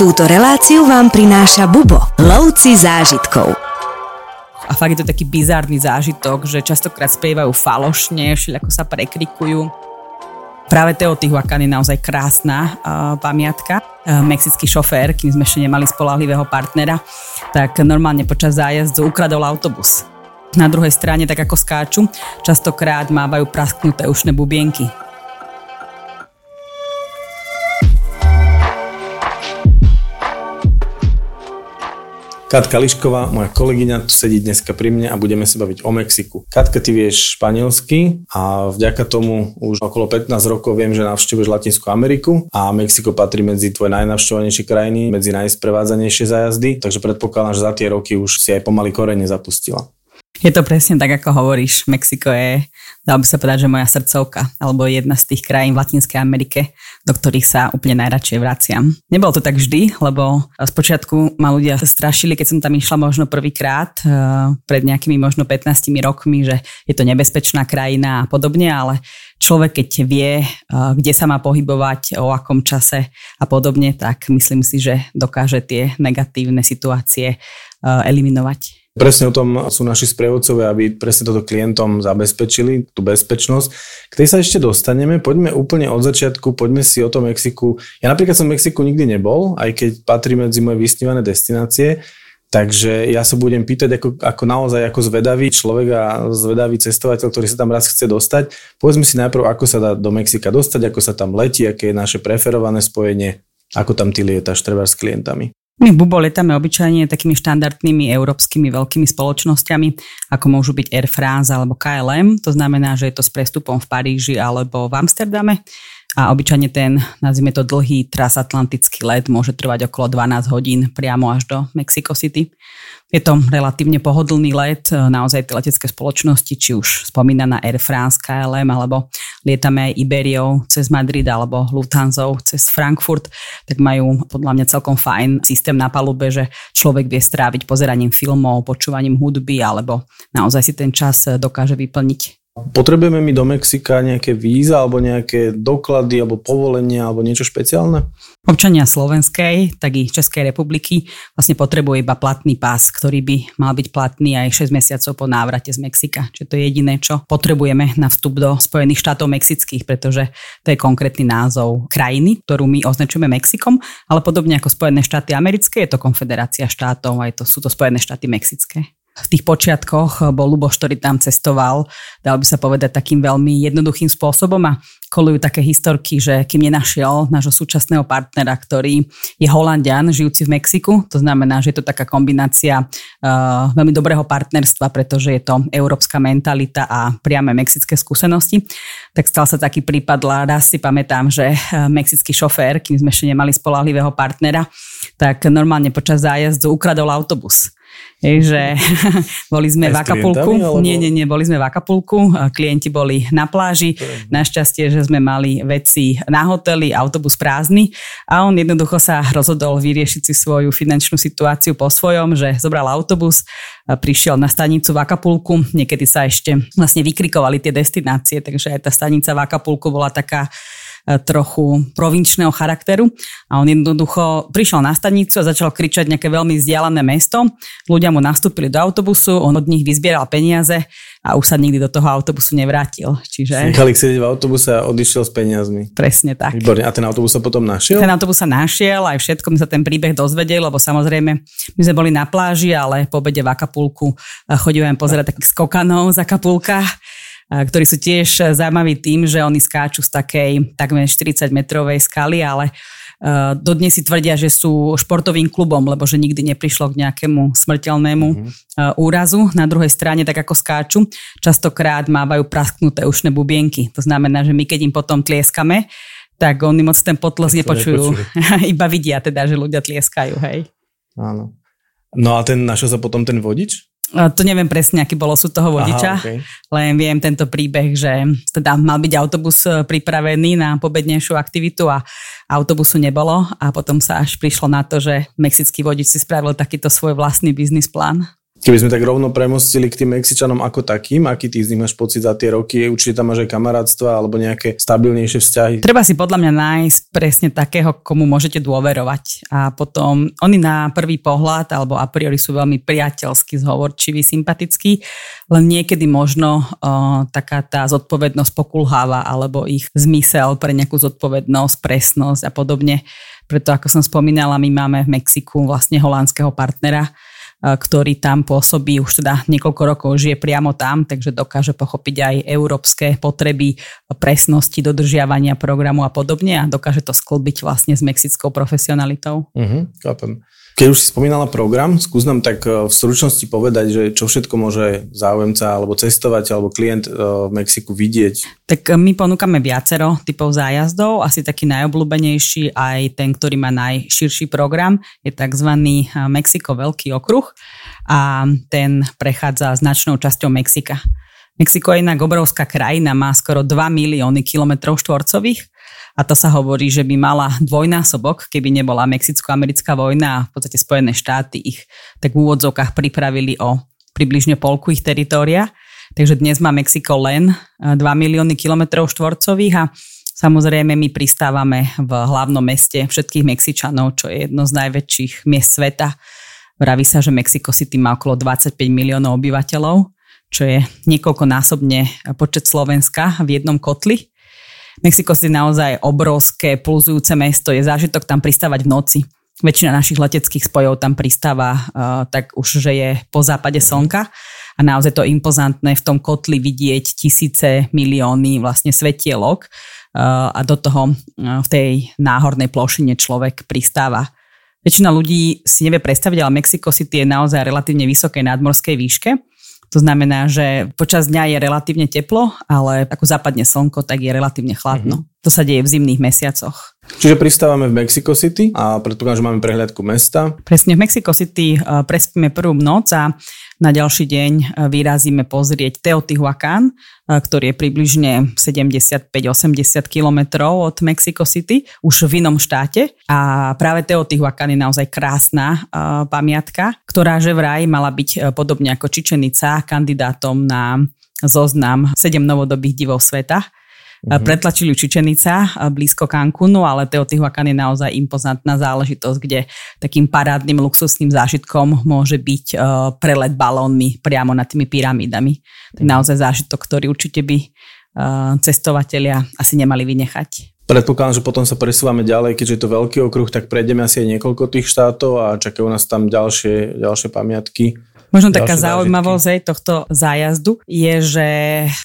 Túto reláciu vám prináša Bubo, lovci zážitkov. A fakt je to taký bizárny zážitok, že častokrát spievajú falošne, ako sa prekrikujú. Práve Teotihuacan je naozaj krásna uh, pamiatka. Uh, mexický šofér, kým sme ešte nemali spolahlivého partnera, tak normálne počas zájazdu ukradol autobus. Na druhej strane, tak ako skáču, častokrát mávajú prasknuté ušné bubienky. Katka Lišková, moja kolegyňa, tu sedí dneska pri mne a budeme sa baviť o Mexiku. Katka, ty vieš španielsky a vďaka tomu už okolo 15 rokov viem, že navštevuješ Latinskú Ameriku a Mexiko patrí medzi tvoje najnavštevovanejšie krajiny, medzi najsprevádzanejšie zájazdy, takže predpokladám, že za tie roky už si aj pomaly korene zapustila. Je to presne tak, ako hovoríš. Mexiko je, dal by sa povedať, že moja srdcovka, alebo jedna z tých krajín v Latinskej Amerike, do ktorých sa úplne najradšej vraciam. Nebolo to tak vždy, lebo spočiatku ma ľudia strašili, keď som tam išla možno prvýkrát, eh, pred nejakými možno 15 rokmi, že je to nebezpečná krajina a podobne, ale človek, keď vie, eh, kde sa má pohybovať, o akom čase a podobne, tak myslím si, že dokáže tie negatívne situácie eh, eliminovať. Presne o tom sú naši sprievodcovia, aby presne toto klientom zabezpečili, tú bezpečnosť. K tej sa ešte dostaneme, poďme úplne od začiatku, poďme si o tom Mexiku. Ja napríklad som v Mexiku nikdy nebol, aj keď patrí medzi moje vysnívané destinácie, Takže ja sa budem pýtať ako, ako naozaj ako zvedavý človek a zvedavý cestovateľ, ktorý sa tam raz chce dostať. Povedzme si najprv, ako sa dá do Mexika dostať, ako sa tam letí, aké je naše preferované spojenie, ako tam ty lietaš treba s klientami. My Bubo letáme obyčajne takými štandardnými európskymi veľkými spoločnosťami, ako môžu byť Air France alebo KLM. To znamená, že je to s prestupom v Paríži alebo v Amsterdame a obyčajne ten, nazvime to dlhý transatlantický let, môže trvať okolo 12 hodín priamo až do Mexico City. Je to relatívne pohodlný let, naozaj tie letecké spoločnosti, či už spomínaná Air France, KLM, alebo lietame aj Iberiou cez Madrid alebo Lufthansa cez Frankfurt, tak majú podľa mňa celkom fajn systém na palube, že človek vie stráviť pozeraním filmov, počúvaním hudby alebo naozaj si ten čas dokáže vyplniť Potrebujeme my do Mexika nejaké víza alebo nejaké doklady alebo povolenia alebo niečo špeciálne? Občania Slovenskej, tak i Českej republiky vlastne potrebuje iba platný pás, ktorý by mal byť platný aj 6 mesiacov po návrate z Mexika. Čiže to je jediné, čo potrebujeme na vstup do Spojených štátov mexických, pretože to je konkrétny názov krajiny, ktorú my označujeme Mexikom, ale podobne ako Spojené štáty americké, je to konfederácia štátov, aj to sú to Spojené štáty mexické v tých počiatkoch bol Luboš, ktorý tam cestoval, dal by sa povedať takým veľmi jednoduchým spôsobom a kolujú také historky, že kým nenašiel nášho súčasného partnera, ktorý je Holandian, žijúci v Mexiku, to znamená, že je to taká kombinácia uh, veľmi dobrého partnerstva, pretože je to európska mentalita a priame mexické skúsenosti, tak stal sa taký prípad, raz si pamätám, že uh, mexický šofér, kým sme ešte nemali spolahlivého partnera, tak normálne počas zájazdu ukradol autobus Hej, že boli sme Aj v Akapulku. Alebo... Nie, nie, nie, boli sme v Akapulku. Klienti boli na pláži. Našťastie, že sme mali veci na hoteli, autobus prázdny a on jednoducho sa rozhodol vyriešiť si svoju finančnú situáciu po svojom, že zobral autobus, prišiel na stanicu v Akapulku. Niekedy sa ešte vlastne vykrikovali tie destinácie, takže aj tá stanica v Akapulku bola taká trochu provinčného charakteru a on jednoducho prišiel na stanicu a začal kričať nejaké veľmi vzdialené mesto. Ľudia mu nastúpili do autobusu, on od nich vyzbieral peniaze a už sa nikdy do toho autobusu nevrátil. Čiže... Nechali sedieť v autobuse a odišiel s peniazmi. Presne tak. Výborne. A ten autobus sa potom našiel? Ten autobus sa našiel, aj všetko mi sa ten príbeh dozvedel, lebo samozrejme my sme boli na pláži, ale po obede v Akapulku chodíme pozerať takých skokanov z Akapulka ktorí sú tiež zaujímaví tým, že oni skáču z takej takmer 40 metrovej skaly, ale dodnes si tvrdia, že sú športovým klubom, lebo že nikdy neprišlo k nejakému smrteľnému mm-hmm. úrazu. Na druhej strane, tak ako skáču, častokrát mávajú prasknuté ušné bubienky. To znamená, že my keď im potom tlieskame, tak oni moc ten potles nepočujú. Iba vidia teda, že ľudia tlieskajú, hej. Áno. No a ten našiel sa potom ten vodič? To neviem presne, aký bolo sú toho vodiča, Aha, okay. len viem tento príbeh, že teda mal byť autobus e, pripravený na pobednejšiu aktivitu a autobusu nebolo a potom sa až prišlo na to, že mexický vodič si spravil takýto svoj vlastný biznis plán. Keby sme tak rovno premostili k tým Mexičanom ako takým, aký ty z nich máš pocit za tie roky, určite tam máš aj kamarátstva alebo nejaké stabilnejšie vzťahy. Treba si podľa mňa nájsť presne takého, komu môžete dôverovať. A potom oni na prvý pohľad alebo a priori sú veľmi priateľskí, zhovorčiví, sympatickí, len niekedy možno uh, taká tá zodpovednosť pokulháva alebo ich zmysel pre nejakú zodpovednosť, presnosť a podobne. Preto ako som spomínala, my máme v Mexiku vlastne holandského partnera, ktorý tam pôsobí už teda niekoľko rokov, žije priamo tam, takže dokáže pochopiť aj európske potreby presnosti, dodržiavania programu a podobne a dokáže to sklbiť vlastne s mexickou profesionalitou. Uh-huh, chápem. Keď už si spomínala program, skús nám tak e, v stručnosti povedať, že čo všetko môže záujemca alebo cestovať alebo klient e, v Mexiku vidieť. Tak e, my ponúkame viacero typov zájazdov. Asi taký najobľúbenejší aj ten, ktorý má najširší program, je tzv. Mexiko Veľký okruh a ten prechádza značnou časťou Mexika. Mexiko je inak obrovská krajina, má skoro 2 milióny kilometrov štvorcových a to sa hovorí, že by mala dvojnásobok, keby nebola Mexicko-americká vojna a v podstate Spojené štáty ich tak v úvodzovkách pripravili o približne polku ich teritória. Takže dnes má Mexiko len 2 e, milióny kilometrov štvorcových a samozrejme my pristávame v hlavnom meste všetkých Mexičanov, čo je jedno z najväčších miest sveta. Vraví sa, že Mexico City má okolo 25 miliónov obyvateľov, čo je niekoľkonásobne počet Slovenska v jednom kotli. Mexiko je naozaj obrovské, pulzujúce mesto, je zážitok tam pristávať v noci. Väčšina našich leteckých spojov tam pristáva uh, tak už, že je po západe slnka a naozaj to impozantné v tom kotli vidieť tisíce, milióny vlastne svetielok uh, a do toho uh, v tej náhornej plošine človek pristáva. Väčšina ľudí si nevie predstaviť, ale Mexico City je naozaj relatívne vysokej nadmorskej výške to znamená, že počas dňa je relatívne teplo, ale ako zapadne slnko, tak je relatívne chladno. Mm-hmm. To sa deje v zimných mesiacoch. Čiže pristávame v Mexico City a predpokladám, že máme prehľadku mesta. Presne, v Mexico City eh, prespíme prvú noc a na ďalší deň e, vyrazíme pozrieť Teotihuacán, e, ktorý je približne 75-80 kilometrov od Mexico City, už v inom štáte. A práve Teotihuacán je naozaj krásna pamiatka, ktorá že vraj mala byť podobne ako Čičenica kandidátom na zoznam 7 novodobých divov sveta Mm-hmm. Pretlačili Čičenica blízko Cancúnu, ale Teotihuacan je naozaj impozantná záležitosť, kde takým parádnym luxusným zážitkom môže byť uh, prelet balónmi priamo nad tými pyramídami. To je mhm. naozaj zážitok, ktorý určite by uh, cestovatelia asi nemali vynechať. Predpokladám, že potom sa presúvame ďalej, keďže je to veľký okruh, tak prejdeme asi aj niekoľko tých štátov a čakajú nás tam ďalšie, ďalšie pamiatky. Možno taká zaujímavosť aj tohto zájazdu je, že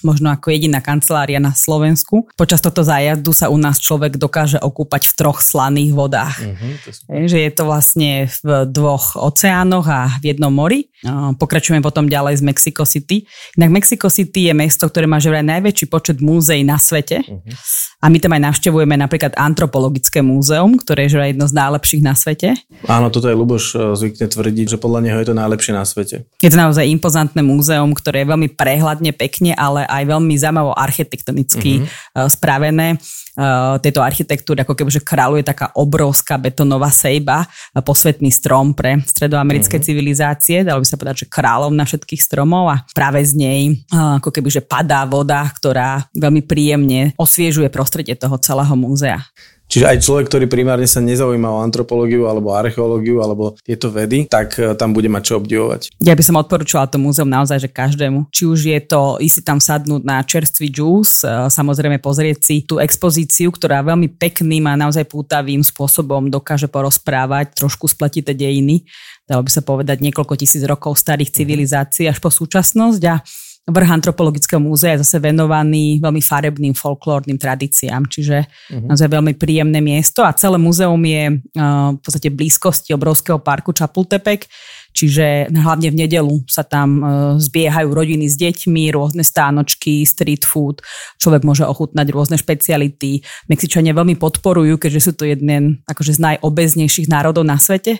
možno ako jediná kancelária na Slovensku, počas tohto zájazdu sa u nás človek dokáže okúpať v troch slaných vodách. Uh-huh, je, že je to vlastne v dvoch oceánoch a v jednom mori. Pokračujeme potom ďalej z Mexico City. Inak Mexico City je mesto, ktoré má že vraj najväčší počet múzeí na svete. Uh-huh. A my tam aj navštevujeme napríklad antropologické múzeum, ktoré je že jedno z najlepších na svete. Áno, toto je Luboš e, zvykne tvrdiť, že podľa neho je to najlepšie na svete svete. Je to naozaj impozantné múzeum, ktoré je veľmi prehľadne, pekne, ale aj veľmi zaujímavo architektonicky mm-hmm. spravené uh, tejto architektúry, ako keby, že kráľuje taká obrovská betonová sejba, uh, posvetný strom pre stredoamerické mm-hmm. civilizácie, dalo by sa povedať, že kráľov na všetkých stromov a práve z nej ako keby, že padá voda, ktorá veľmi príjemne osviežuje prostredie toho celého múzea. Čiže aj človek, ktorý primárne sa nezaujíma o antropológiu alebo archeológiu alebo tieto vedy, tak e, tam bude mať čo obdivovať. Ja by som odporúčala to múzeum naozaj, že každému. Či už je to ísť si tam sadnúť na čerstvý džús, e, samozrejme pozrieť si tú expozíciu, ktorá veľmi pekným a naozaj pútavým spôsobom dokáže porozprávať trošku spletité dejiny, dalo by sa povedať niekoľko tisíc rokov starých civilizácií až po súčasnosť a vrch antropologického múzea je zase venovaný veľmi farebným folklórnym tradíciám, čiže uh-huh. naozaj veľmi príjemné miesto a celé múzeum je uh, v podstate blízkosti obrovského parku Čapultepek, čiže hlavne v nedelu sa tam uh, zbiehajú rodiny s deťmi, rôzne stánočky, street food, človek môže ochutnať rôzne špeciality. Mexičania veľmi podporujú, keďže sú to jeden akože z najobeznejších národov na svete,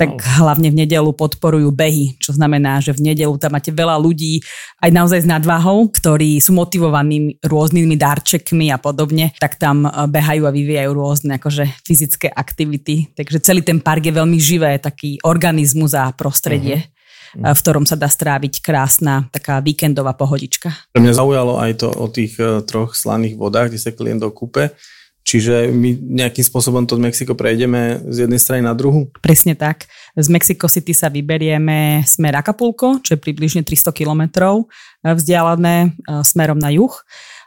tak no. hlavne v nedelu podporujú behy, čo znamená, že v nedelu tam máte veľa ľudí aj naozaj s nadváhou, ktorí sú motivovaní rôznymi darčekmi a podobne, tak tam e, behajú a vyvíjajú rôzne akože fyzické aktivity. Takže celý ten park je veľmi živé, taký organizmus a prostredie. Uh-huh. v ktorom sa dá stráviť krásna taká víkendová pohodička. Mňa zaujalo aj to o tých e, troch slaných vodách, kde sa klient dokúpe. Čiže my nejakým spôsobom to Mexiko prejdeme z jednej strany na druhu? Presne tak. Z Mexico City sa vyberieme smer Acapulco, čo je približne 300 kilometrov e, vzdialené e, smerom na juh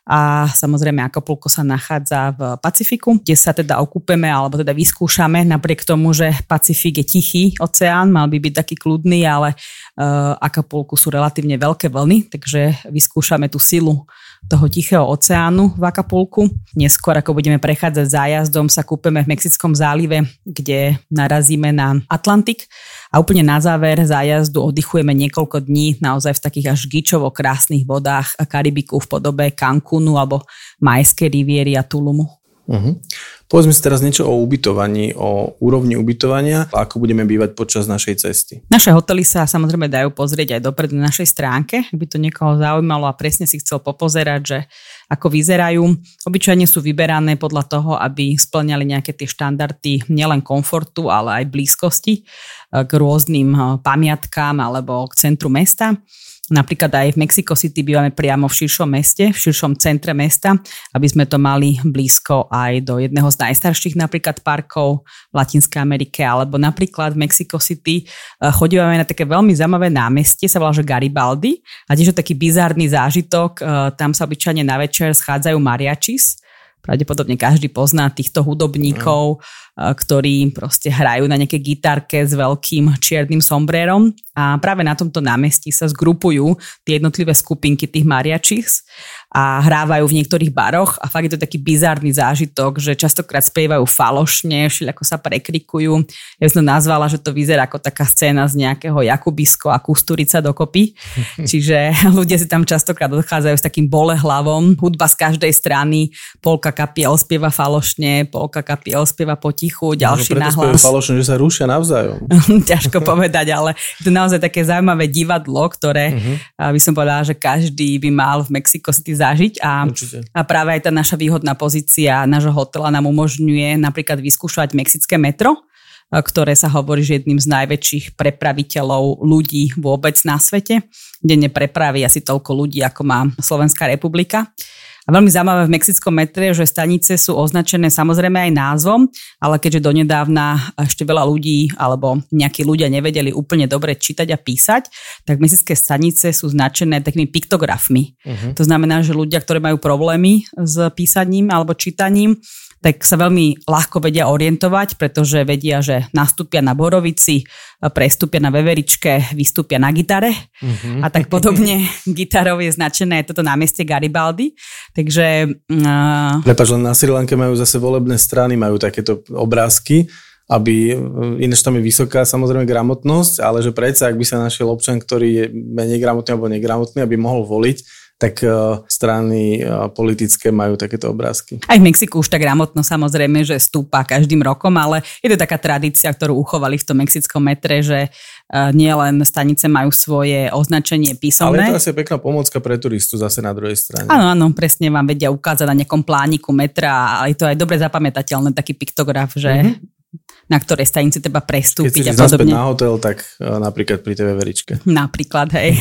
a samozrejme Acapulco sa nachádza v Pacifiku, kde sa teda okúpeme alebo teda vyskúšame, napriek tomu, že Pacifik je tichý oceán, mal by byť taký kľudný, ale uh, Acapulco sú relatívne veľké vlny, takže vyskúšame tú silu toho tichého oceánu v Acapulku. Neskôr, ako budeme prechádzať zájazdom, sa kúpeme v Mexickom zálive, kde narazíme na Atlantik a úplne na záver zájazdu oddychujeme niekoľko dní naozaj v takých až gičovo krásnych vodách Karibiku v podobe Cancúnu alebo Majskej riviery a Tulumu. Uh-huh. Povedzme si teraz niečo o ubytovaní, o úrovni ubytovania a ako budeme bývať počas našej cesty. Naše hotely sa samozrejme dajú pozrieť aj dopredu na našej stránke, by to niekoho zaujímalo a presne si chcel popozerať, že ako vyzerajú. Obyčajne sú vyberané podľa toho, aby splňali nejaké tie štandardy nielen komfortu, ale aj blízkosti eh, k rôznym eh, pamiatkám alebo k centru mesta. Napríklad aj v Mexico City bývame priamo v širšom meste, v širšom centre mesta, aby sme to mali blízko aj do jedného z najstarších napríklad parkov v Latinskej Amerike, alebo napríklad v Mexico City eh, chodívame na také veľmi zaujímavé námestie, sa volá, že Garibaldi. A tiež je taký bizárny zážitok, eh, tam sa obyčajne na večer schádzajú mariachis, pravdepodobne každý pozná týchto hudobníkov, ktorí proste hrajú na nejaké gitarke s veľkým čiernym sombrérom. A práve na tomto námestí sa zgrupujú tie jednotlivé skupinky tých mariachis a hrávajú v niektorých baroch a fakt je to taký bizárny zážitok, že častokrát spievajú falošne, ako sa prekrikujú. Ja som nazvala, že to vyzerá ako taká scéna z nejakého Jakubisko a Kusturica dokopy. Čiže ľudia si tam častokrát odchádzajú s takým bole hlavom. Hudba z každej strany, polka kapiel spieva falošne, polka kapiel spieva potichu, ďalší no, nahlas. falošne, že sa rušia navzájom. Ťažko povedať, ale je to naozaj také zaujímavé divadlo, ktoré uh-huh. by som povedala, že každý by mal v Mexico City zažiť a, a práve aj tá naša výhodná pozícia nášho hotela nám umožňuje napríklad vyskúšať mexické metro, ktoré sa hovorí, že jedným z najväčších prepraviteľov ľudí vôbec na svete. Denne prepraví asi toľko ľudí, ako má Slovenská republika. A veľmi zaujímavé v Mexickom metre, že stanice sú označené samozrejme aj názvom, ale keďže donedávna ešte veľa ľudí alebo nejakí ľudia nevedeli úplne dobre čítať a písať, tak mexické stanice sú značené takými piktografmi. Uh-huh. To znamená, že ľudia, ktorí majú problémy s písaním alebo čítaním, tak sa veľmi ľahko vedia orientovať, pretože vedia, že nastúpia na Borovici, prestúpia na Veveričke, vystúpia na gitare mm-hmm. a tak podobne. Gitarov je značené toto námestie Garibaldi. Takže... Uh... Prepač, len na Sri Lanke majú zase volebné strany, majú takéto obrázky, aby, ináč tam je vysoká samozrejme gramotnosť, ale že predsa, ak by sa našiel občan, ktorý je menej gramotný alebo negramotný, aby mohol voliť, tak uh, strany uh, politické majú takéto obrázky. Aj v Mexiku už tak gramotno samozrejme, že stúpa každým rokom, ale je to taká tradícia, ktorú uchovali v tom mexickom metre, že uh, nielen stanice majú svoje označenie písomné. Ale je to asi pekná pomocka pre turistu zase na druhej strane. Áno, áno, presne vám vedia ukázať na nejakom plániku metra a je to aj dobre zapamätateľné, taký piktograf, že mm-hmm na ktorej stanici treba prestúpiť Keď a podobne. na hotel, tak napríklad pri tej veveričke. Napríklad, hej.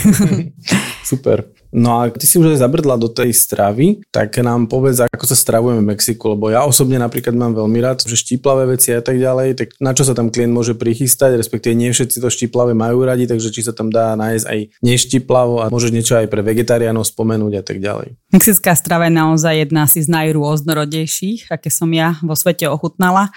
Super. No a ty si už aj zabrdla do tej stravy, tak nám povedz, ako sa stravujeme v Mexiku, lebo ja osobne napríklad mám veľmi rád, že štíplavé veci a tak ďalej, tak na čo sa tam klient môže prichystať, respektíve nie všetci to štíplavé majú radi, takže či sa tam dá nájsť aj neštiplavo a môžeš niečo aj pre vegetariánov spomenúť a tak ďalej. Mexická strava je naozaj jedna z najrôznorodejších, aké som ja vo svete ochutnala.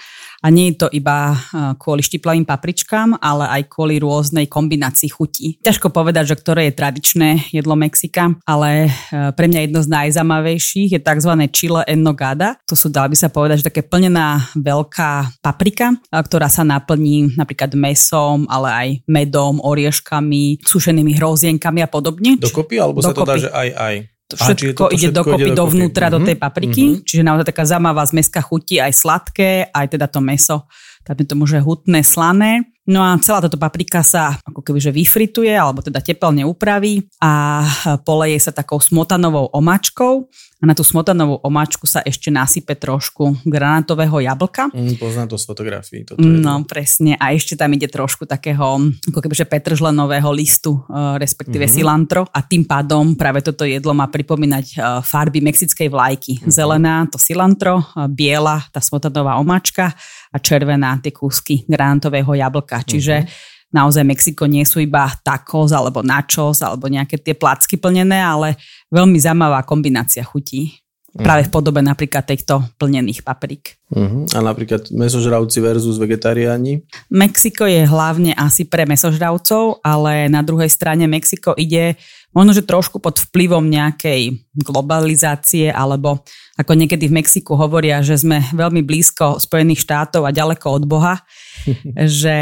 A nie je to iba e, kvôli štiplavým papričkám, ale aj kvôli rôznej kombinácii chutí. Ťažko povedať, že ktoré je tradičné jedlo Mexika, ale e, pre mňa jedno z najzamavejších je tzv. chile en nogada. To sú, dala by sa povedať, že také plnená veľká paprika, e, ktorá sa naplní napríklad mesom, ale aj medom, orieškami, sušenými hrozienkami a podobne. Dokopy? Alebo Dokopy. sa to dá, že aj aj? Všetko, ide dokopy ide dovnútra, mm-hmm. do tej papriky, mm-hmm. čiže naozaj taká zaujímavá zmeska chutí, aj sladké, aj teda to meso, tam je to môže hutné, slané. No a celá táto paprika sa ako keby že vyfrituje alebo teda tepelne upraví a poleje sa takou smotanovou omačkou. A na tú smotanovú omáčku sa ešte nasype trošku granátového jablka. Mm, poznám to z fotografií. Toto je no, to. presne. A ešte tam ide trošku takého, ako kebyže petržlenového listu, e, respektíve mm-hmm. cilantro. A tým pádom práve toto jedlo má pripomínať e, farby mexickej vlajky. Mm-hmm. Zelená to cilantro, e, biela tá smotanová omáčka a červená tie kúsky granátového jablka. Čiže mm-hmm naozaj Mexiko nie sú iba tacos alebo nachos alebo nejaké tie placky plnené, ale veľmi zaujímavá kombinácia chutí. Práve v podobe napríklad týchto plnených paprík. Uh-huh. A napríklad mesožravci versus vegetariáni? Mexiko je hlavne asi pre mesožravcov, ale na druhej strane Mexiko ide možno, že trošku pod vplyvom nejakej globalizácie alebo ako niekedy v Mexiku hovoria, že sme veľmi blízko Spojených štátov a ďaleko od Boha, že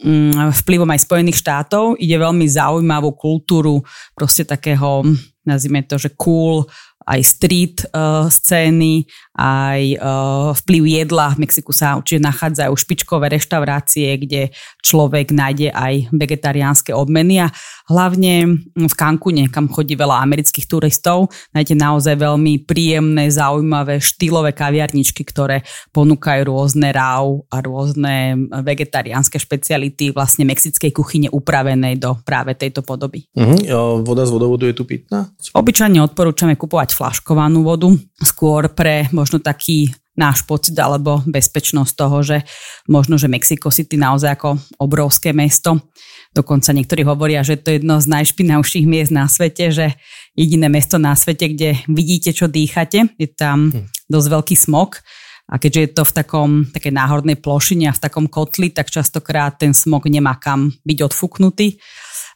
mm, vplyvom aj Spojených štátov ide veľmi zaujímavú kultúru proste takého, nazvime to, že cool aj street uh, scény, aj uh, vplyv jedla. V Mexiku sa určite nachádzajú špičkové reštaurácie, kde človek nájde aj vegetariánske obmeny a hlavne v Cancune, kam chodí veľa amerických turistov, nájde naozaj veľmi príjemné, zaujímavé, štýlové kaviarničky, ktoré ponúkajú rôzne rau a rôzne vegetariánske špeciality vlastne mexickej kuchyne upravenej do práve tejto podoby. Uh-huh. Voda z vodovodu je tu pitná? Obyčajne odporúčame kupovať flaškovanú vodu, skôr pre možno taký náš pocit alebo bezpečnosť toho, že možno, že Mexico City naozaj ako obrovské mesto. Dokonca niektorí hovoria, že to je jedno z najšpinavších miest na svete, že jediné mesto na svete, kde vidíte, čo dýchate. Je tam hm. dosť veľký smog. A keďže je to v takom, také náhornej plošine a v takom kotli, tak častokrát ten smog nemá kam byť odfúknutý.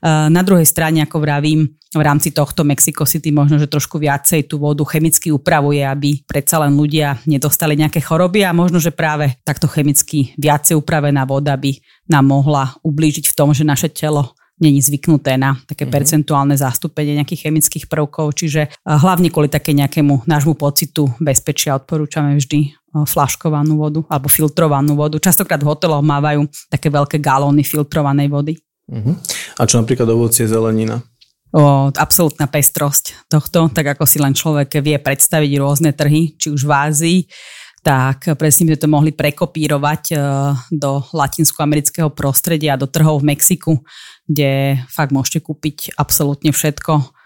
Eh, na druhej strane, ako vravím, v rámci tohto Mexico City možno, že trošku viacej tú vodu chemicky upravuje, aby predsa len ľudia nedostali nejaké choroby a možno, že práve takto chemicky viacej upravená voda by nám mohla ublížiť v tom, že naše telo není zvyknuté na také mm-hmm. percentuálne zastúpenie nejakých chemických prvkov, čiže eh, hlavne kvôli také nejakému nášmu pocitu bezpečia odporúčame vždy eh, flaškovanú vodu alebo filtrovanú vodu. Častokrát v hoteloch mávajú také veľké galóny filtrovanej vody. Uh-huh. A čo napríklad ovocie, zelenina? O, absolútna pestrosť tohto, tak ako si len človek vie predstaviť rôzne trhy, či už v Ázii, tak presne by to mohli prekopírovať e, do latinskoamerického prostredia, do trhov v Mexiku, kde fakt môžete kúpiť absolútne všetko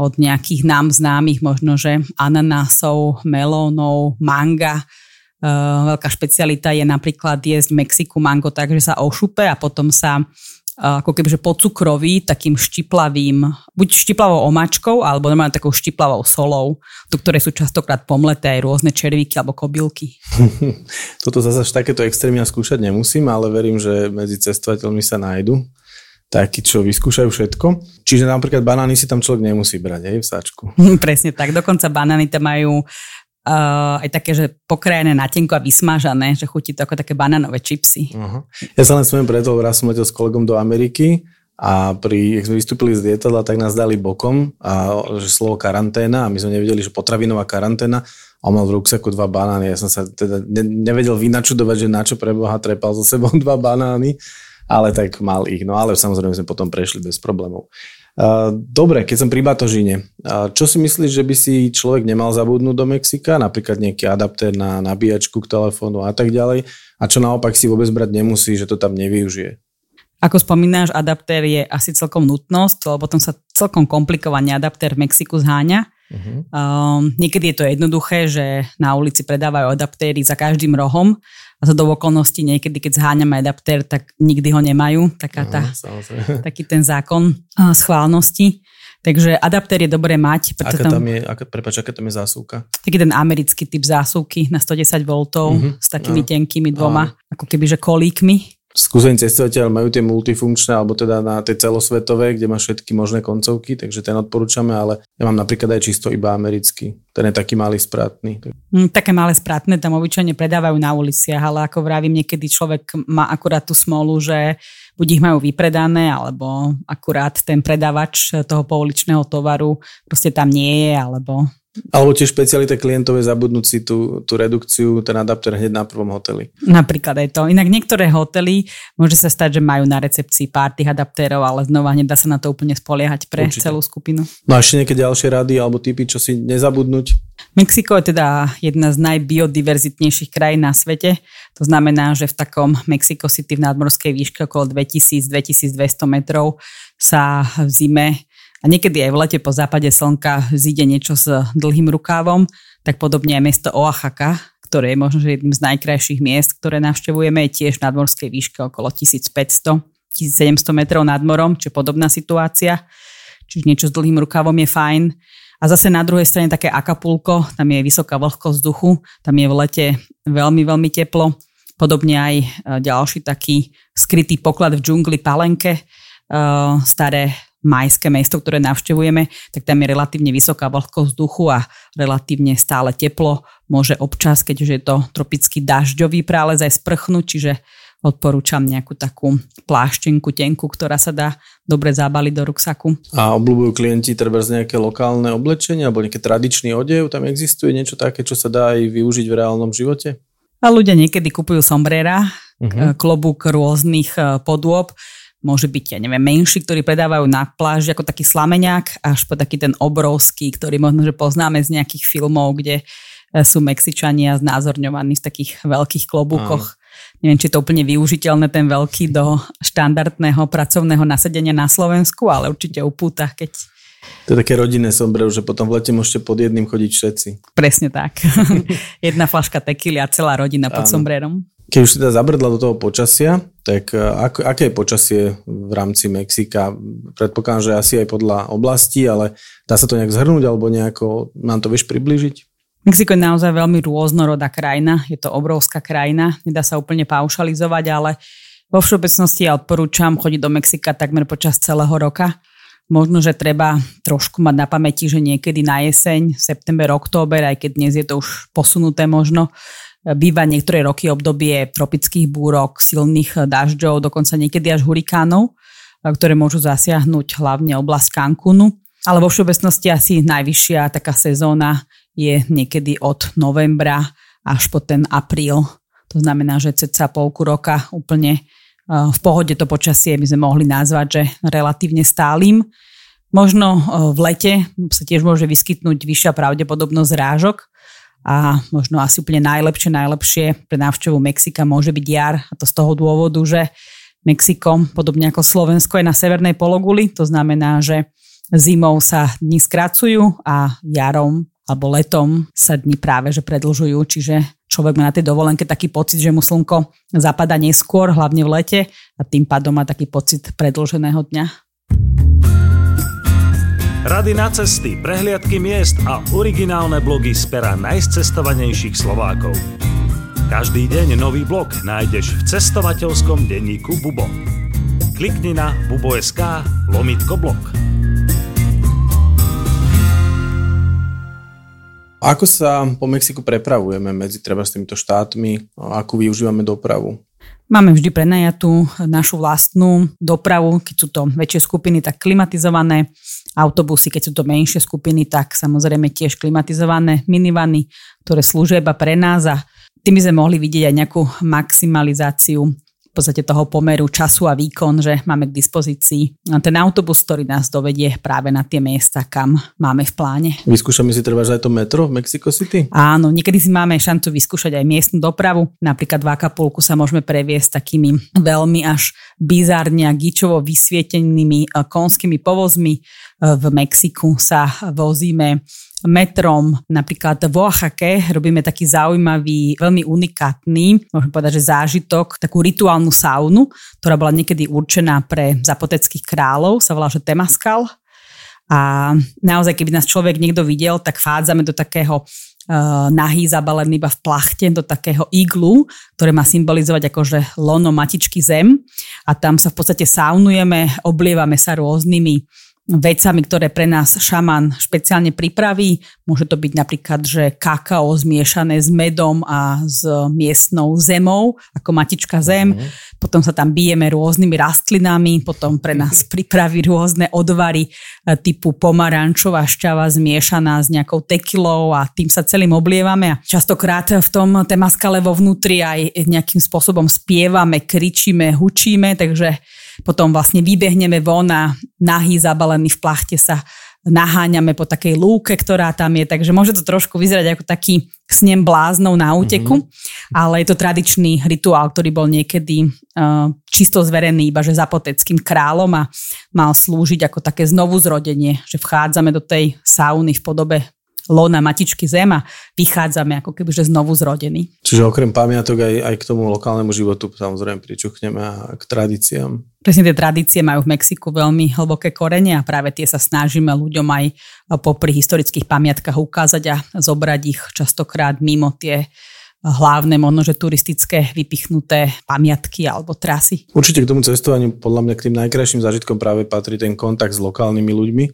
od nejakých nám známych, možno že ananásov, melónov, manga, Uh, veľká špecialita je napríklad jesť v Mexiku mango tak, že sa ošupe a potom sa ako kebyže pocukrový, takým štiplavým, buď štiplavou omáčkou, alebo normálne takou štiplavou solou, do ktorej sú častokrát pomleté aj rôzne červíky alebo kobylky. Toto zase až takéto extrémne skúšať nemusím, ale verím, že medzi cestovateľmi sa nájdu takí, čo vyskúšajú všetko. Čiže napríklad banány si tam človek nemusí brať, hej, v sáčku. Presne tak, dokonca banány tam majú uh, aj také, že pokrajené na tenko a vysmážané, že chutí to ako také bananové čipsy. Uh-huh. Ja sa len smiem preto, raz som letel s kolegom do Ameriky a pri, keď sme vystúpili z lietadla, tak nás dali bokom a že slovo karanténa a my sme nevedeli, že potravinová karanténa a on mal v ruksaku dva banány. Ja som sa teda ne, nevedel vynačudovať, že na čo preboha trepal so sebou dva banány, ale tak mal ich. No ale samozrejme sme potom prešli bez problémov. Dobre, keď som pri batožine, čo si myslíš, že by si človek nemal zabudnúť do Mexika? Napríklad nejaký adaptér na nabíjačku k telefónu a tak ďalej. A čo naopak si vôbec brať nemusí, že to tam nevyužije? Ako spomínáš, adaptér je asi celkom nutnosť, lebo potom sa celkom komplikovane adaptér v Mexiku zháňa. Uh-huh. Um, niekedy je to jednoduché, že na ulici predávajú adaptéry za každým rohom a to do okolností niekedy, keď zháňame adaptér, tak nikdy ho nemajú. Taká tá, uh, taký ten zákon schválnosti. Takže adaptér je dobré mať. Aká tam, tam je, aká, prepáč, aká tam je zásuvka? Taký ten americký typ zásuvky na 110 V uh-huh. s takými uh, tenkými dvoma, uh. ako keby že kolíkmi skúsení cestovateľ majú tie multifunkčné, alebo teda na tie celosvetové, kde má všetky možné koncovky, takže ten odporúčame, ale ja mám napríklad aj čisto iba americký. Ten je taký malý spratný. Mm, také malé spratné tam obyčajne predávajú na uliciach, ale ako vravím, niekedy človek má akurát tú smolu, že buď ich majú vypredané, alebo akurát ten predávač toho pouličného tovaru proste tam nie je, alebo Alebo tiež špecialita klientové zabudnúť si tú, tú redukciu, ten adapter hneď na prvom hoteli. Napríklad aj to. Inak niektoré hotely, môže sa stať, že majú na recepcii pár tých adaptérov, ale znova nedá sa na to úplne spoliehať pre Určite. celú skupinu. No a ešte nejaké ďalšie rady alebo typy, čo si nezabudnúť? Mexiko je teda jedna z najbiodiverzitnejších krajín na svete. To znamená, že v takom Mexico City v nadmorskej výške okolo 2000-2200 metrov sa v zime a niekedy aj v lete po západe slnka zíde niečo s dlhým rukávom, tak podobne aj mesto Oaxaca, ktoré je možno jedným z najkrajších miest, ktoré navštevujeme, je tiež na dvorskej výške okolo 1500 1700 metrov nad morom, čiže podobná situácia. Čiže niečo s dlhým rukávom je fajn. A zase na druhej strane také Acapulco, tam je vysoká vlhkosť vzduchu, tam je v lete veľmi, veľmi teplo. Podobne aj e, ďalší taký skrytý poklad v džungli Palenke, e, staré majské mesto, ktoré navštevujeme, tak tam je relatívne vysoká vlhkosť vzduchu a relatívne stále teplo. Môže občas, keďže je to tropický dažďový prález aj sprchnúť, čiže odporúčam nejakú takú pláštenku, tenku, ktorá sa dá dobre zabaliť do ruksaku. A obľúbujú klienti treba z nejaké lokálne oblečenie alebo nejaký tradičný odev? Tam existuje niečo také, čo sa dá aj využiť v reálnom živote? A ľudia niekedy kupujú sombrera, uh-huh. klobúk rôznych e, podôb môže byť, ja neviem, menší, ktorí predávajú na pláži ako taký slameňák, až po taký ten obrovský, ktorý možno, že poznáme z nejakých filmov, kde e, sú Mexičania znázorňovaní v takých veľkých klobúkoch. Áno. Neviem, či je to úplne využiteľné ten veľký do štandardného pracovného nasadenia na Slovensku, ale určite upúta, keď to je také rodinné sombrero, že potom v lete môžete pod jedným chodiť všetci. Presne tak. Jedna flaška tekily a celá rodina pod Áno. sombrerom. Keď už si teda zabrdla do toho počasia, tak e, ako, aké je počasie v rámci Mexika? Predpokladám, že asi aj podľa oblasti, ale dá sa to nejak zhrnúť alebo nejako nám to vieš približiť? Mexiko je naozaj veľmi rôznorodá krajina, je to obrovská krajina, nedá sa úplne paušalizovať, ale vo všeobecnosti ja odporúčam chodiť do Mexika takmer počas celého roka. Možno, že treba trošku mať na pamäti, že niekedy na jeseň, september, október, aj keď dnes je to už posunuté možno, Býva niektoré roky obdobie tropických búrok, silných dažďov, dokonca niekedy až hurikánov, ktoré môžu zasiahnuť hlavne oblasť Cancúnu. Ale vo všeobecnosti asi najvyššia taká sezóna je niekedy od novembra až po ten apríl. To znamená, že ceca polku roka úplne v pohode to počasie by sme mohli nazvať, že relatívne stálym. Možno v lete sa tiež môže vyskytnúť vyššia pravdepodobnosť rážok, a možno asi úplne najlepšie, najlepšie pre návštevu Mexika môže byť jar. A to z toho dôvodu, že Mexiko, podobne ako Slovensko, je na severnej pologuli, to znamená, že zimou sa dni skracujú a jarom alebo letom sa dni práve že predlžujú, čiže človek má na tej dovolenke taký pocit, že mu slnko zapada neskôr, hlavne v lete a tým pádom má taký pocit predlženého dňa. Rady na cesty, prehliadky miest a originálne blogy z pera najcestovanejších Slovákov. Každý deň nový blog nájdeš v cestovateľskom denníku Bubo. Klikni na bubo.sk lomitko blog. Ako sa po Mexiku prepravujeme medzi treba s týmito štátmi? Akú využívame dopravu? Máme vždy prenajatú našu vlastnú dopravu, keď sú to väčšie skupiny, tak klimatizované autobusy, keď sú to menšie skupiny, tak samozrejme tiež klimatizované minivany, ktoré slúžia iba pre nás a tým by sme mohli vidieť aj nejakú maximalizáciu v podstate toho pomeru času a výkon, že máme k dispozícii ten autobus, ktorý nás dovedie práve na tie miesta, kam máme v pláne. Vyskúšame si treba aj to metro v Mexico City? Áno, niekedy si máme šancu vyskúšať aj miestnu dopravu. Napríklad v Acapulku sa môžeme previesť takými veľmi až bizárne a gičovo vysvietenými eh, konskými povozmi. Eh, v Mexiku sa vozíme metrom, napríklad v Oaxake robíme taký zaujímavý, veľmi unikátny, môžem povedať, že zážitok, takú rituálnu saunu, ktorá bola niekedy určená pre zapoteckých kráľov, sa volá, že Temaskal. A naozaj, keby nás človek niekto videl, tak chádzame do takého uh, nahý zabalený iba v plachte do takého iglu, ktoré má symbolizovať akože lono matičky zem a tam sa v podstate saunujeme, oblievame sa rôznymi vecami, ktoré pre nás šaman špeciálne pripraví. Môže to byť napríklad, že kakao zmiešané s medom a s miestnou zemou, ako matička zem. Mm-hmm. Potom sa tam bijeme rôznymi rastlinami, potom pre nás pripraví rôzne odvary e, typu pomarančová šťava zmiešaná s nejakou tekilou a tým sa celým oblievame. A častokrát v tom temaskale vo vnútri aj nejakým spôsobom spievame, kričíme, hučíme, takže potom vlastne vybehneme von a nahý zabalený v plachte sa naháňame po takej lúke, ktorá tam je, takže môže to trošku vyzerať ako taký snem bláznov na úteku, mm-hmm. ale je to tradičný rituál, ktorý bol niekedy uh, čisto zverený iba že zapoteckým kráľom a mal slúžiť ako také znovuzrodenie, že vchádzame do tej sauny v podobe lona matičky zem a vychádzame ako keby že znovu zrodení. Čiže okrem pamiatok aj, aj k tomu lokálnemu životu samozrejme pričuchneme a k tradíciám. Presne tie tradície majú v Mexiku veľmi hlboké korene a práve tie sa snažíme ľuďom aj popri historických pamiatkách ukázať a zobrať ich častokrát mimo tie hlavné, možno že turistické vypichnuté pamiatky alebo trasy. Určite k tomu cestovaniu podľa mňa k tým najkrajším zážitkom práve patrí ten kontakt s lokálnymi ľuďmi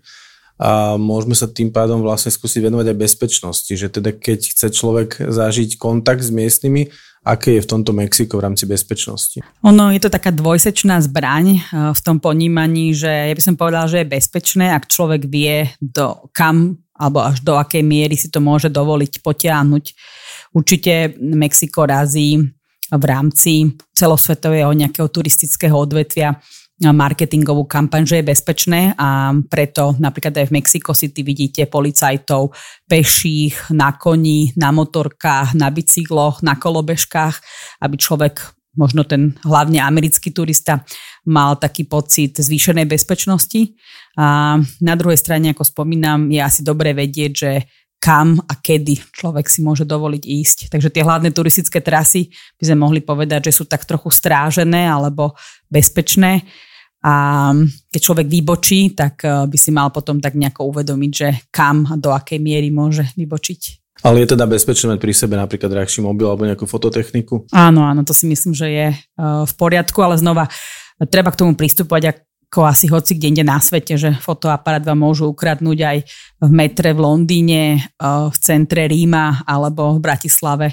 a môžeme sa tým pádom vlastne skúsiť venovať aj bezpečnosti, že teda keď chce človek zažiť kontakt s miestnymi, aké je v tomto Mexiko v rámci bezpečnosti? Ono je to taká dvojsečná zbraň e, v tom ponímaní, že ja by som povedala, že je bezpečné, ak človek vie, do kam alebo až do akej miery si to môže dovoliť potiahnuť. Určite Mexiko razí v rámci celosvetového nejakého turistického odvetvia marketingovú kampaň, že je bezpečné a preto napríklad aj v Mexico City vidíte policajtov peších, na koni, na motorkách, na bicykloch, na kolobežkách, aby človek možno ten hlavne americký turista mal taký pocit zvýšenej bezpečnosti. A na druhej strane, ako spomínam, je asi dobre vedieť, že kam a kedy človek si môže dovoliť ísť. Takže tie hlavné turistické trasy by sme mohli povedať, že sú tak trochu strážené alebo bezpečné. A keď človek vybočí, tak eh, by si mal potom tak nejako uvedomiť, že kam a do akej miery môže vybočiť. Ale je teda bezpečné mať pri sebe napríklad drahší mobil alebo nejakú fototechniku? Áno, áno, to si myslím, že je eh, v poriadku, ale znova treba k tomu pristupovať ako asi hoci kde inde na svete, že fotoaparát vám môžu ukradnúť aj v metre v Londýne, eh, v centre Ríma alebo v Bratislave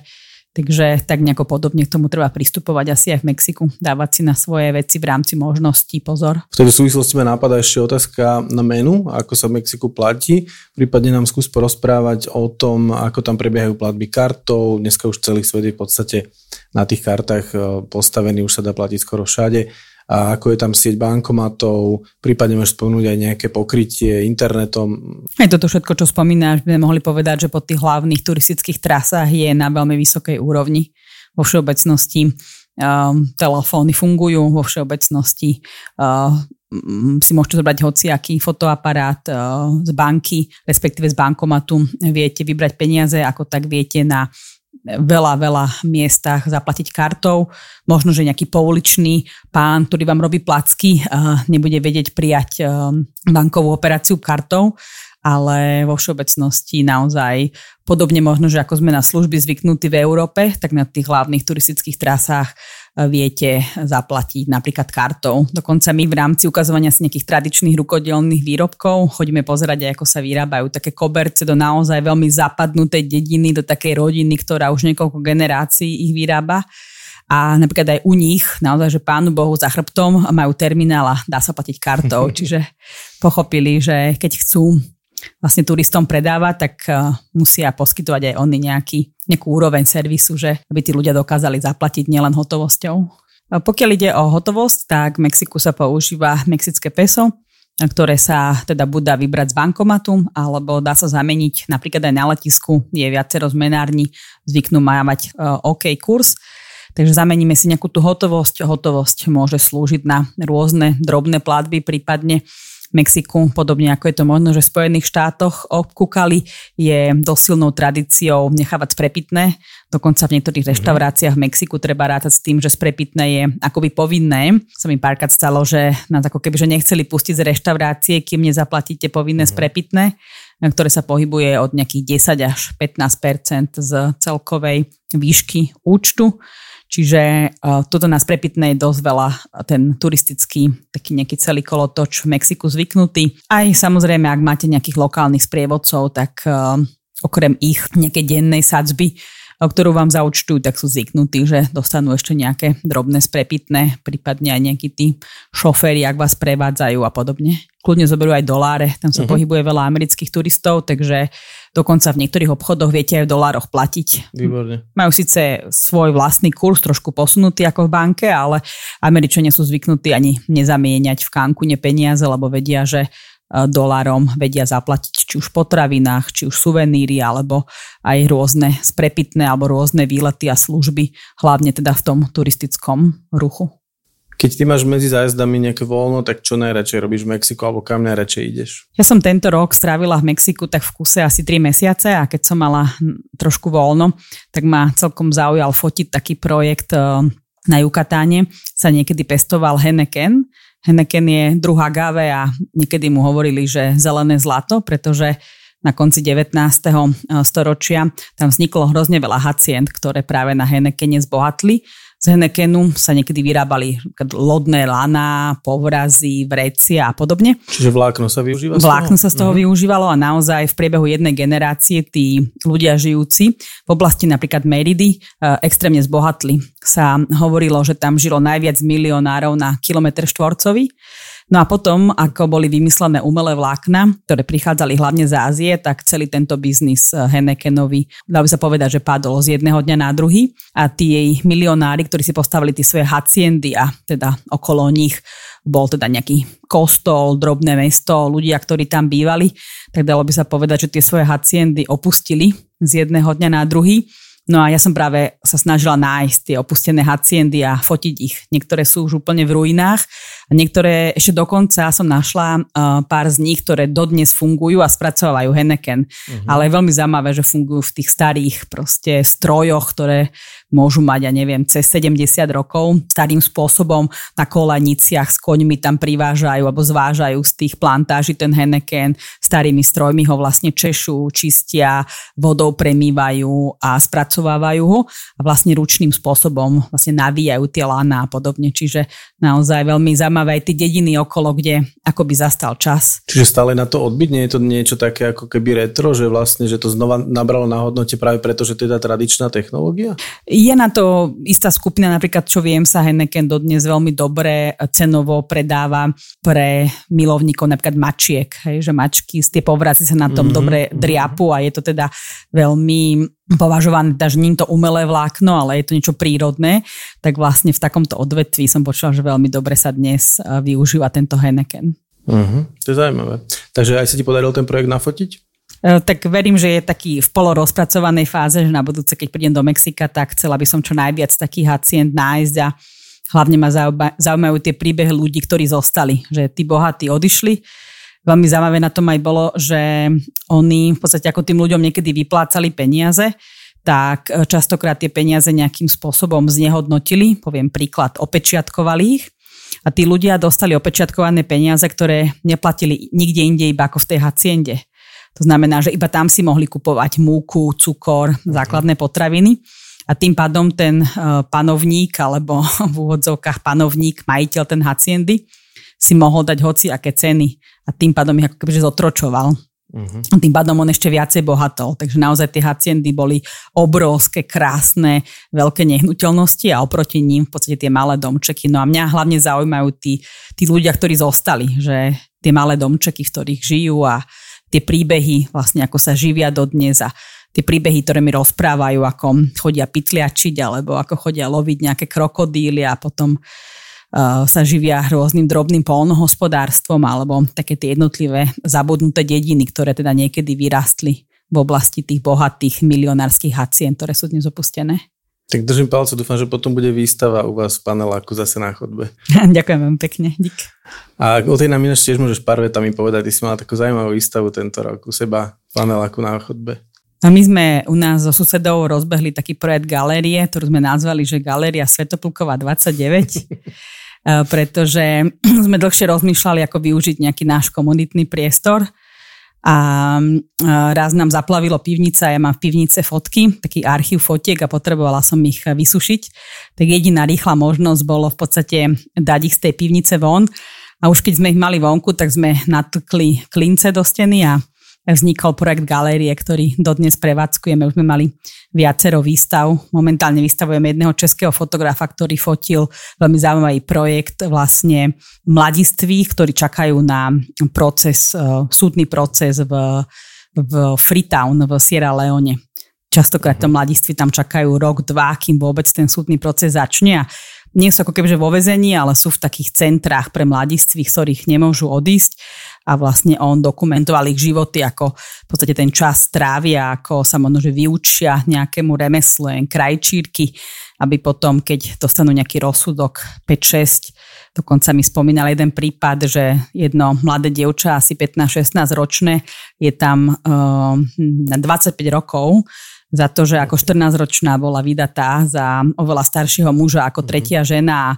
Takže tak nejako podobne k tomu treba pristupovať asi aj v Mexiku, dávať si na svoje veci v rámci možností pozor. V tejto súvislosti ma napadá ešte otázka na menu, ako sa v Mexiku platí. Prípadne nám skús porozprávať o tom, ako tam prebiehajú platby kartou. Dneska už celý svet je v podstate na tých kartách eh, postavený, už sa dá platiť skoro všade a ako je tam sieť bankomatov, prípadne môžeš spomenúť aj nejaké pokrytie internetom. Aj toto všetko, čo spomínaš, by sme mohli povedať, že po tých hlavných turistických trasách je na veľmi vysokej úrovni vo všeobecnosti. Uh, telefóny fungujú vo všeobecnosti. Uh, si môžete zobrať hociaký fotoaparát uh, z banky, respektíve z bankomatu. Viete vybrať peniaze, ako tak viete na veľa, veľa miestach zaplatiť kartou. Možno, že nejaký pouličný pán, ktorý vám robí placky, nebude vedieť prijať bankovú operáciu kartou, ale vo všeobecnosti naozaj podobne možno, že ako sme na služby zvyknutí v Európe, tak na tých hlavných turistických trasách viete zaplatiť napríklad kartou. Dokonca my v rámci ukazovania si nejakých tradičných rukodelných výrobkov chodíme pozerať aj, ako sa vyrábajú také koberce do naozaj veľmi zapadnutej dediny, do takej rodiny, ktorá už niekoľko generácií ich vyrába. A napríklad aj u nich, naozaj, že pánu Bohu za chrbtom majú terminál a dá sa platiť kartou. Čiže pochopili, že keď chcú vlastne turistom predáva, tak uh, musia poskytovať aj oni nejaký, nejakú úroveň servisu, že aby tí ľudia dokázali zaplatiť nielen hotovosťou. Pokiaľ ide o hotovosť, tak v Mexiku sa používa mexické peso, ktoré sa teda buď vybrať z bankomatu, alebo dá sa zameniť napríklad aj na letisku, je viacero zmenárni, zvyknú mávať uh, OK kurz. Takže zameníme si nejakú tú hotovosť. Hotovosť môže slúžiť na rôzne drobné platby, prípadne Mexiku, podobne ako je to možno, že v Spojených štátoch obkúkali, je dosilnou tradíciou nechávať sprepitné. Dokonca v niektorých mhm. reštauráciách v Mexiku treba rátať s tým, že sprepitné je akoby povinné. Sa mi párkrát stalo, že nás ako keby že nechceli pustiť z reštaurácie, kým nezaplatíte povinné sprepitné, ktoré sa pohybuje od nejakých 10 až 15% z celkovej výšky účtu. Čiže uh, toto nás prepitné je dosť veľa ten turistický, taký nejaký celý kolotoč v Mexiku zvyknutý. Aj samozrejme, ak máte nejakých lokálnych sprievodcov, tak uh, okrem ich nejakej dennej sadzby ktorú vám zaučtujú, tak sú zvyknutí, že dostanú ešte nejaké drobné sprepitné, prípadne aj nejakí tí šoféry, ak vás prevádzajú a podobne. Kľudne zoberú aj doláre, tam sa uh-huh. pohybuje veľa amerických turistov, takže dokonca v niektorých obchodoch viete aj v dolároch platiť. Výborne. Majú síce svoj vlastný kurz, trošku posunutý ako v banke, ale Američania sú zvyknutí ani nezamieňať v Cancune peniaze, lebo vedia, že dolárom vedia zaplatiť či už v potravinách, či už suveníry, alebo aj rôzne sprepitné alebo rôzne výlety a služby, hlavne teda v tom turistickom ruchu. Keď ty máš medzi zájazdami nejaké voľno, tak čo najradšej robíš v Mexiku alebo kam najradšej ideš? Ja som tento rok strávila v Mexiku tak v kuse asi 3 mesiace a keď som mala trošku voľno, tak ma celkom zaujal fotiť taký projekt eh, na Jukatáne. Sa niekedy pestoval Henneken, Henneken je druhá gáve a niekedy mu hovorili, že zelené zlato, pretože na konci 19. storočia tam vzniklo hrozne veľa hacient, ktoré práve na Hennekene zbohatli z Hennekenu sa niekedy vyrábali lodné lana, povrazy, vrecia a podobne. Čiže vlákno sa využíva? Vlákno sa z toho uh-huh. využívalo a naozaj v priebehu jednej generácie tí ľudia žijúci v oblasti napríklad Meridy uh, extrémne zbohatli. Sa hovorilo, že tam žilo najviac milionárov na kilometr štvorcový No a potom, ako boli vymyslené umelé vlákna, ktoré prichádzali hlavne z Ázie, tak celý tento biznis eh, Hennekenovi, dá by sa povedať, že padol z jedného dňa na druhý. A tí jej milionári, ktorí si postavili tie svoje haciendy a teda okolo nich bol teda nejaký kostol, drobné mesto, ľudia, ktorí tam bývali, tak dalo by sa povedať, že tie svoje haciendy opustili z jedného dňa na druhý No a ja som práve sa snažila nájsť tie opustené haciendy a fotiť ich. Niektoré sú už úplne v ruinách a niektoré ešte dokonca som našla uh, pár z nich, ktoré dodnes fungujú a spracovajú Henneken. Uh-huh. Ale je veľmi zaujímavé, že fungujú v tých starých proste strojoch, ktoré môžu mať, ja neviem, cez 70 rokov. Starým spôsobom na kolaniciach s koňmi tam privážajú alebo zvážajú z tých plantáží ten Henneken. Starými strojmi ho vlastne češú, čistia, vodou premývajú a spracovávajú ho a vlastne ručným spôsobom vlastne navíjajú tie lana a podobne. Čiže naozaj veľmi zaujímavé aj tie dediny okolo, kde akoby zastal čas. Čiže stále na to odbyť, nie je to niečo také ako keby retro, že vlastne, že to znova nabralo na hodnote práve preto, že to je tá tradičná technológia? Je na to istá skupina, napríklad čo viem sa Henneken dodnes veľmi dobre cenovo predáva pre milovníkov napríklad mačiek, hej, že mačky tie povrazy sa na tom mm-hmm. dobre mhm. driapu a je to teda veľmi považované, že nie je to umelé vlákno, ale je to niečo prírodné, tak vlastne v takomto odvetví som počula, že veľmi dobre sa dnes využíva tento Henneken. Uh-huh, to je zaujímavé. Takže aj sa ti podaril ten projekt nafotiť? E, tak verím, že je taký v polorozpracovanej fáze, že na budúce, keď prídem do Mexika, tak chcela by som čo najviac takých hacient nájsť a hlavne ma zaujímajú tie príbehy ľudí, ktorí zostali, že tí bohatí odišli. Veľmi zaujímavé na tom aj bolo, že oni v podstate ako tým ľuďom niekedy vyplácali peniaze, tak e, častokrát tie peniaze nejakým spôsobom znehodnotili. Poviem príklad, opečiatkovali ich a tí ľudia dostali opečiatkované peniaze, ktoré neplatili nikde inde iba ako v tej haciende. To znamená, že iba tam si mohli kupovať múku, cukor, základné potraviny. A tým pádom ten e, panovník, alebo v úvodzovkách panovník, majiteľ ten haciendy, si mohol dať hoci aké ceny. A tým pádom ich ako kebyže zotročoval. Uh-huh. Tým pádom on ešte viacej bohatol. Takže naozaj tie haciendy boli obrovské, krásne, veľké nehnuteľnosti a oproti ním v podstate tie malé domčeky. No a mňa hlavne zaujímajú tí, tí ľudia, ktorí zostali, že tie malé domčeky, v ktorých žijú a tie príbehy, vlastne ako sa živia dodnes a tie príbehy, ktoré mi rozprávajú, ako chodia pytliačiť alebo ako chodia loviť nejaké krokodíly a potom sa živia rôznym drobným polnohospodárstvom alebo také tie jednotlivé zabudnuté dediny, ktoré teda niekedy vyrastli v oblasti tých bohatých milionárskych hacien, ktoré sú dnes opustené. Tak držím palce, dúfam, že potom bude výstava u vás v paneláku zase na chodbe. Ďakujem veľmi pekne, dík. A o tej nám ináč tiež môžeš pár vetami povedať, ty si mala takú zaujímavú výstavu tento rok u seba v paneláku na chodbe. A my sme u nás so susedou rozbehli taký projekt galérie, ktorú sme nazvali, že Galéria Svetoplukova 29, pretože sme dlhšie rozmýšľali, ako využiť nejaký náš komunitný priestor a raz nám zaplavilo pivnica, ja mám v pivnice fotky, taký archív fotiek a potrebovala som ich vysušiť. Tak jediná rýchla možnosť bolo v podstate dať ich z tej pivnice von a už keď sme ich mali vonku, tak sme natkli klince do steny a vznikol projekt galérie, ktorý dodnes prevádzkujeme. Už sme mali viacero výstav. Momentálne vystavujeme jedného českého fotografa, ktorý fotil veľmi zaujímavý projekt vlastne mladiství, ktorí čakajú na proces, e, súdny proces v, v Freetown v Sierra Leone. Častokrát to mladiství tam čakajú rok, dva, kým vôbec ten súdny proces začne a nie sú ako kebyže vo vezení, ale sú v takých centrách pre mladistvých, ktorých nemôžu odísť a vlastne on dokumentoval ich životy, ako v podstate ten čas trávia, ako sa možno, že vyučia nejakému remeslu, krajčírky, aby potom, keď dostanú nejaký rozsudok 5-6, dokonca mi spomínal jeden prípad, že jedno mladé dievča, asi 15-16 ročné, je tam uh, na 25 rokov za to, že ako 14-ročná bola vydatá za oveľa staršieho muža ako tretia žena a e,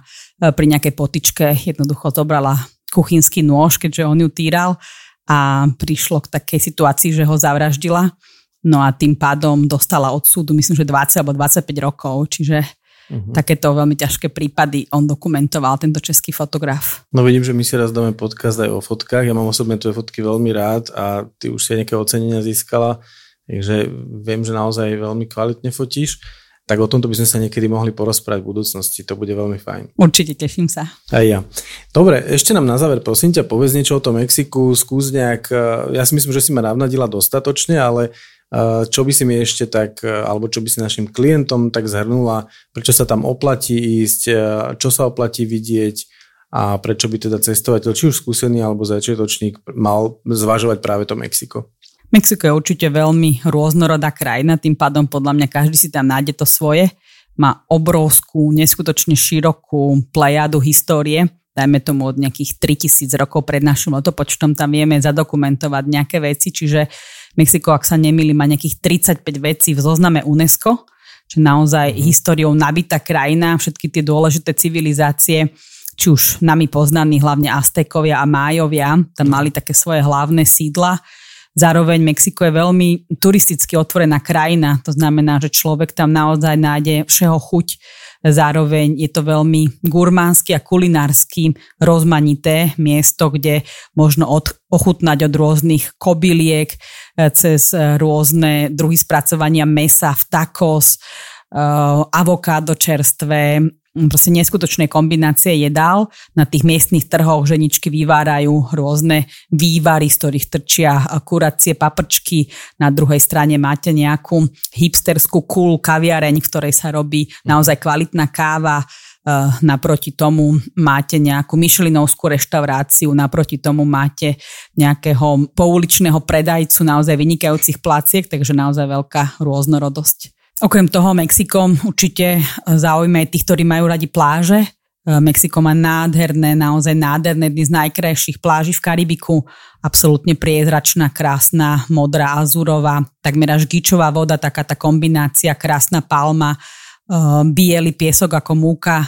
pri nejakej potičke jednoducho zobrala kuchynský nôž, keďže on ju týral a prišlo k takej situácii, že ho zavraždila. No a tým pádom dostala od súdu, myslím, že 20 alebo 25 rokov, čiže uh-huh. takéto veľmi ťažké prípady on dokumentoval, tento český fotograf. No vidím, že my si raz dáme podcast aj o fotkách. Ja mám osobne tvoje fotky veľmi rád a ty už si aj nejaké ocenenia získala, takže viem, že naozaj veľmi kvalitne fotíš tak o tomto by sme sa niekedy mohli porozprávať v budúcnosti. To bude veľmi fajn. Určite, teším sa. Aj ja. Dobre, ešte nám na záver, prosím ťa, povedz niečo o tom Mexiku, skús nejak, e, ja si myslím, že si ma navnadila dostatočne, ale e, čo by si mi ešte tak, e, alebo čo by si našim klientom tak zhrnula, prečo sa tam oplatí ísť, čo sa oplatí vidieť a prečo by teda cestovateľ, či už skúsený alebo začiatočník, mal zvažovať práve to Mexiko. Mexiko je určite veľmi rôznorodá krajina, tým pádom podľa mňa každý si tam nájde to svoje. Má obrovskú, neskutočne širokú plejadu histórie, dajme tomu od nejakých 3000 rokov pred našim letopočtom, tam vieme zadokumentovať nejaké veci, čiže Mexiko, ak sa nemýli, má nejakých 35 vecí v zozname UNESCO, že naozaj mm. históriou nabitá krajina, všetky tie dôležité civilizácie, či už nami poznaní, hlavne Aztekovia a Májovia, tam mali také svoje hlavné sídla Zároveň Mexiko je veľmi turisticky otvorená krajina, to znamená, že človek tam naozaj nájde všeho chuť. Zároveň je to veľmi gurmánsky a kulinársky rozmanité miesto, kde možno od, ochutnať od rôznych kobyliek e, cez rôzne druhy spracovania mesa v tacos, uh, avokádo čerstvé, proste neskutočné kombinácie jedál. Na tých miestnych trhoch ženičky vyvárajú rôzne vývary, z ktorých trčia kuracie paprčky. Na druhej strane máte nejakú hipsterskú cool kaviareň, v ktorej sa robí naozaj kvalitná káva. Eh, naproti tomu máte nejakú myšlinovskú reštauráciu, naproti tomu máte nejakého pouličného predajcu naozaj vynikajúcich placiek, takže naozaj veľká rôznorodosť. Okrem toho Mexiko určite zaujíma aj tých, ktorí majú radi pláže. E, Mexiko má nádherné, naozaj nádherné, z najkrajších pláží v Karibiku. Absolútne priezračná, krásna, modrá, azurová, takmer až gičová voda, taká tá kombinácia, krásna palma, e, biely piesok ako múka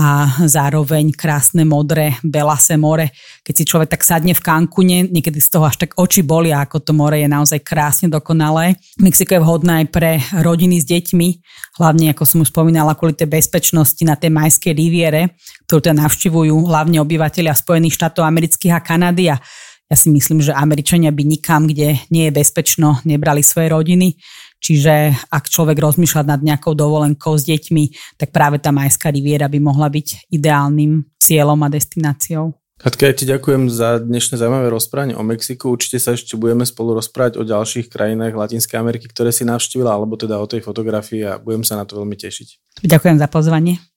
a zároveň krásne modré Belase more. Keď si človek tak sadne v Cancune, niekedy z toho až tak oči bolia, ako to more je naozaj krásne dokonalé. Mexiko je vhodné aj pre rodiny s deťmi, hlavne ako som už spomínala, kvôli tej bezpečnosti na tej majskej riviere, ktorú teda navštivujú hlavne obyvateľia Spojených štátov amerických a Kanady a ja si myslím, že Američania by nikam, kde nie je bezpečno, nebrali svoje rodiny. Čiže ak človek rozmýšľa nad nejakou dovolenkou s deťmi, tak práve tá Majská riviera by mohla byť ideálnym cieľom a destináciou. Katka, ja ti ďakujem za dnešné zaujímavé rozprávanie o Mexiku. Určite sa ešte budeme spolu rozprávať o ďalších krajinách Latinskej Ameriky, ktoré si navštívila, alebo teda o tej fotografii a budem sa na to veľmi tešiť. Ďakujem za pozvanie.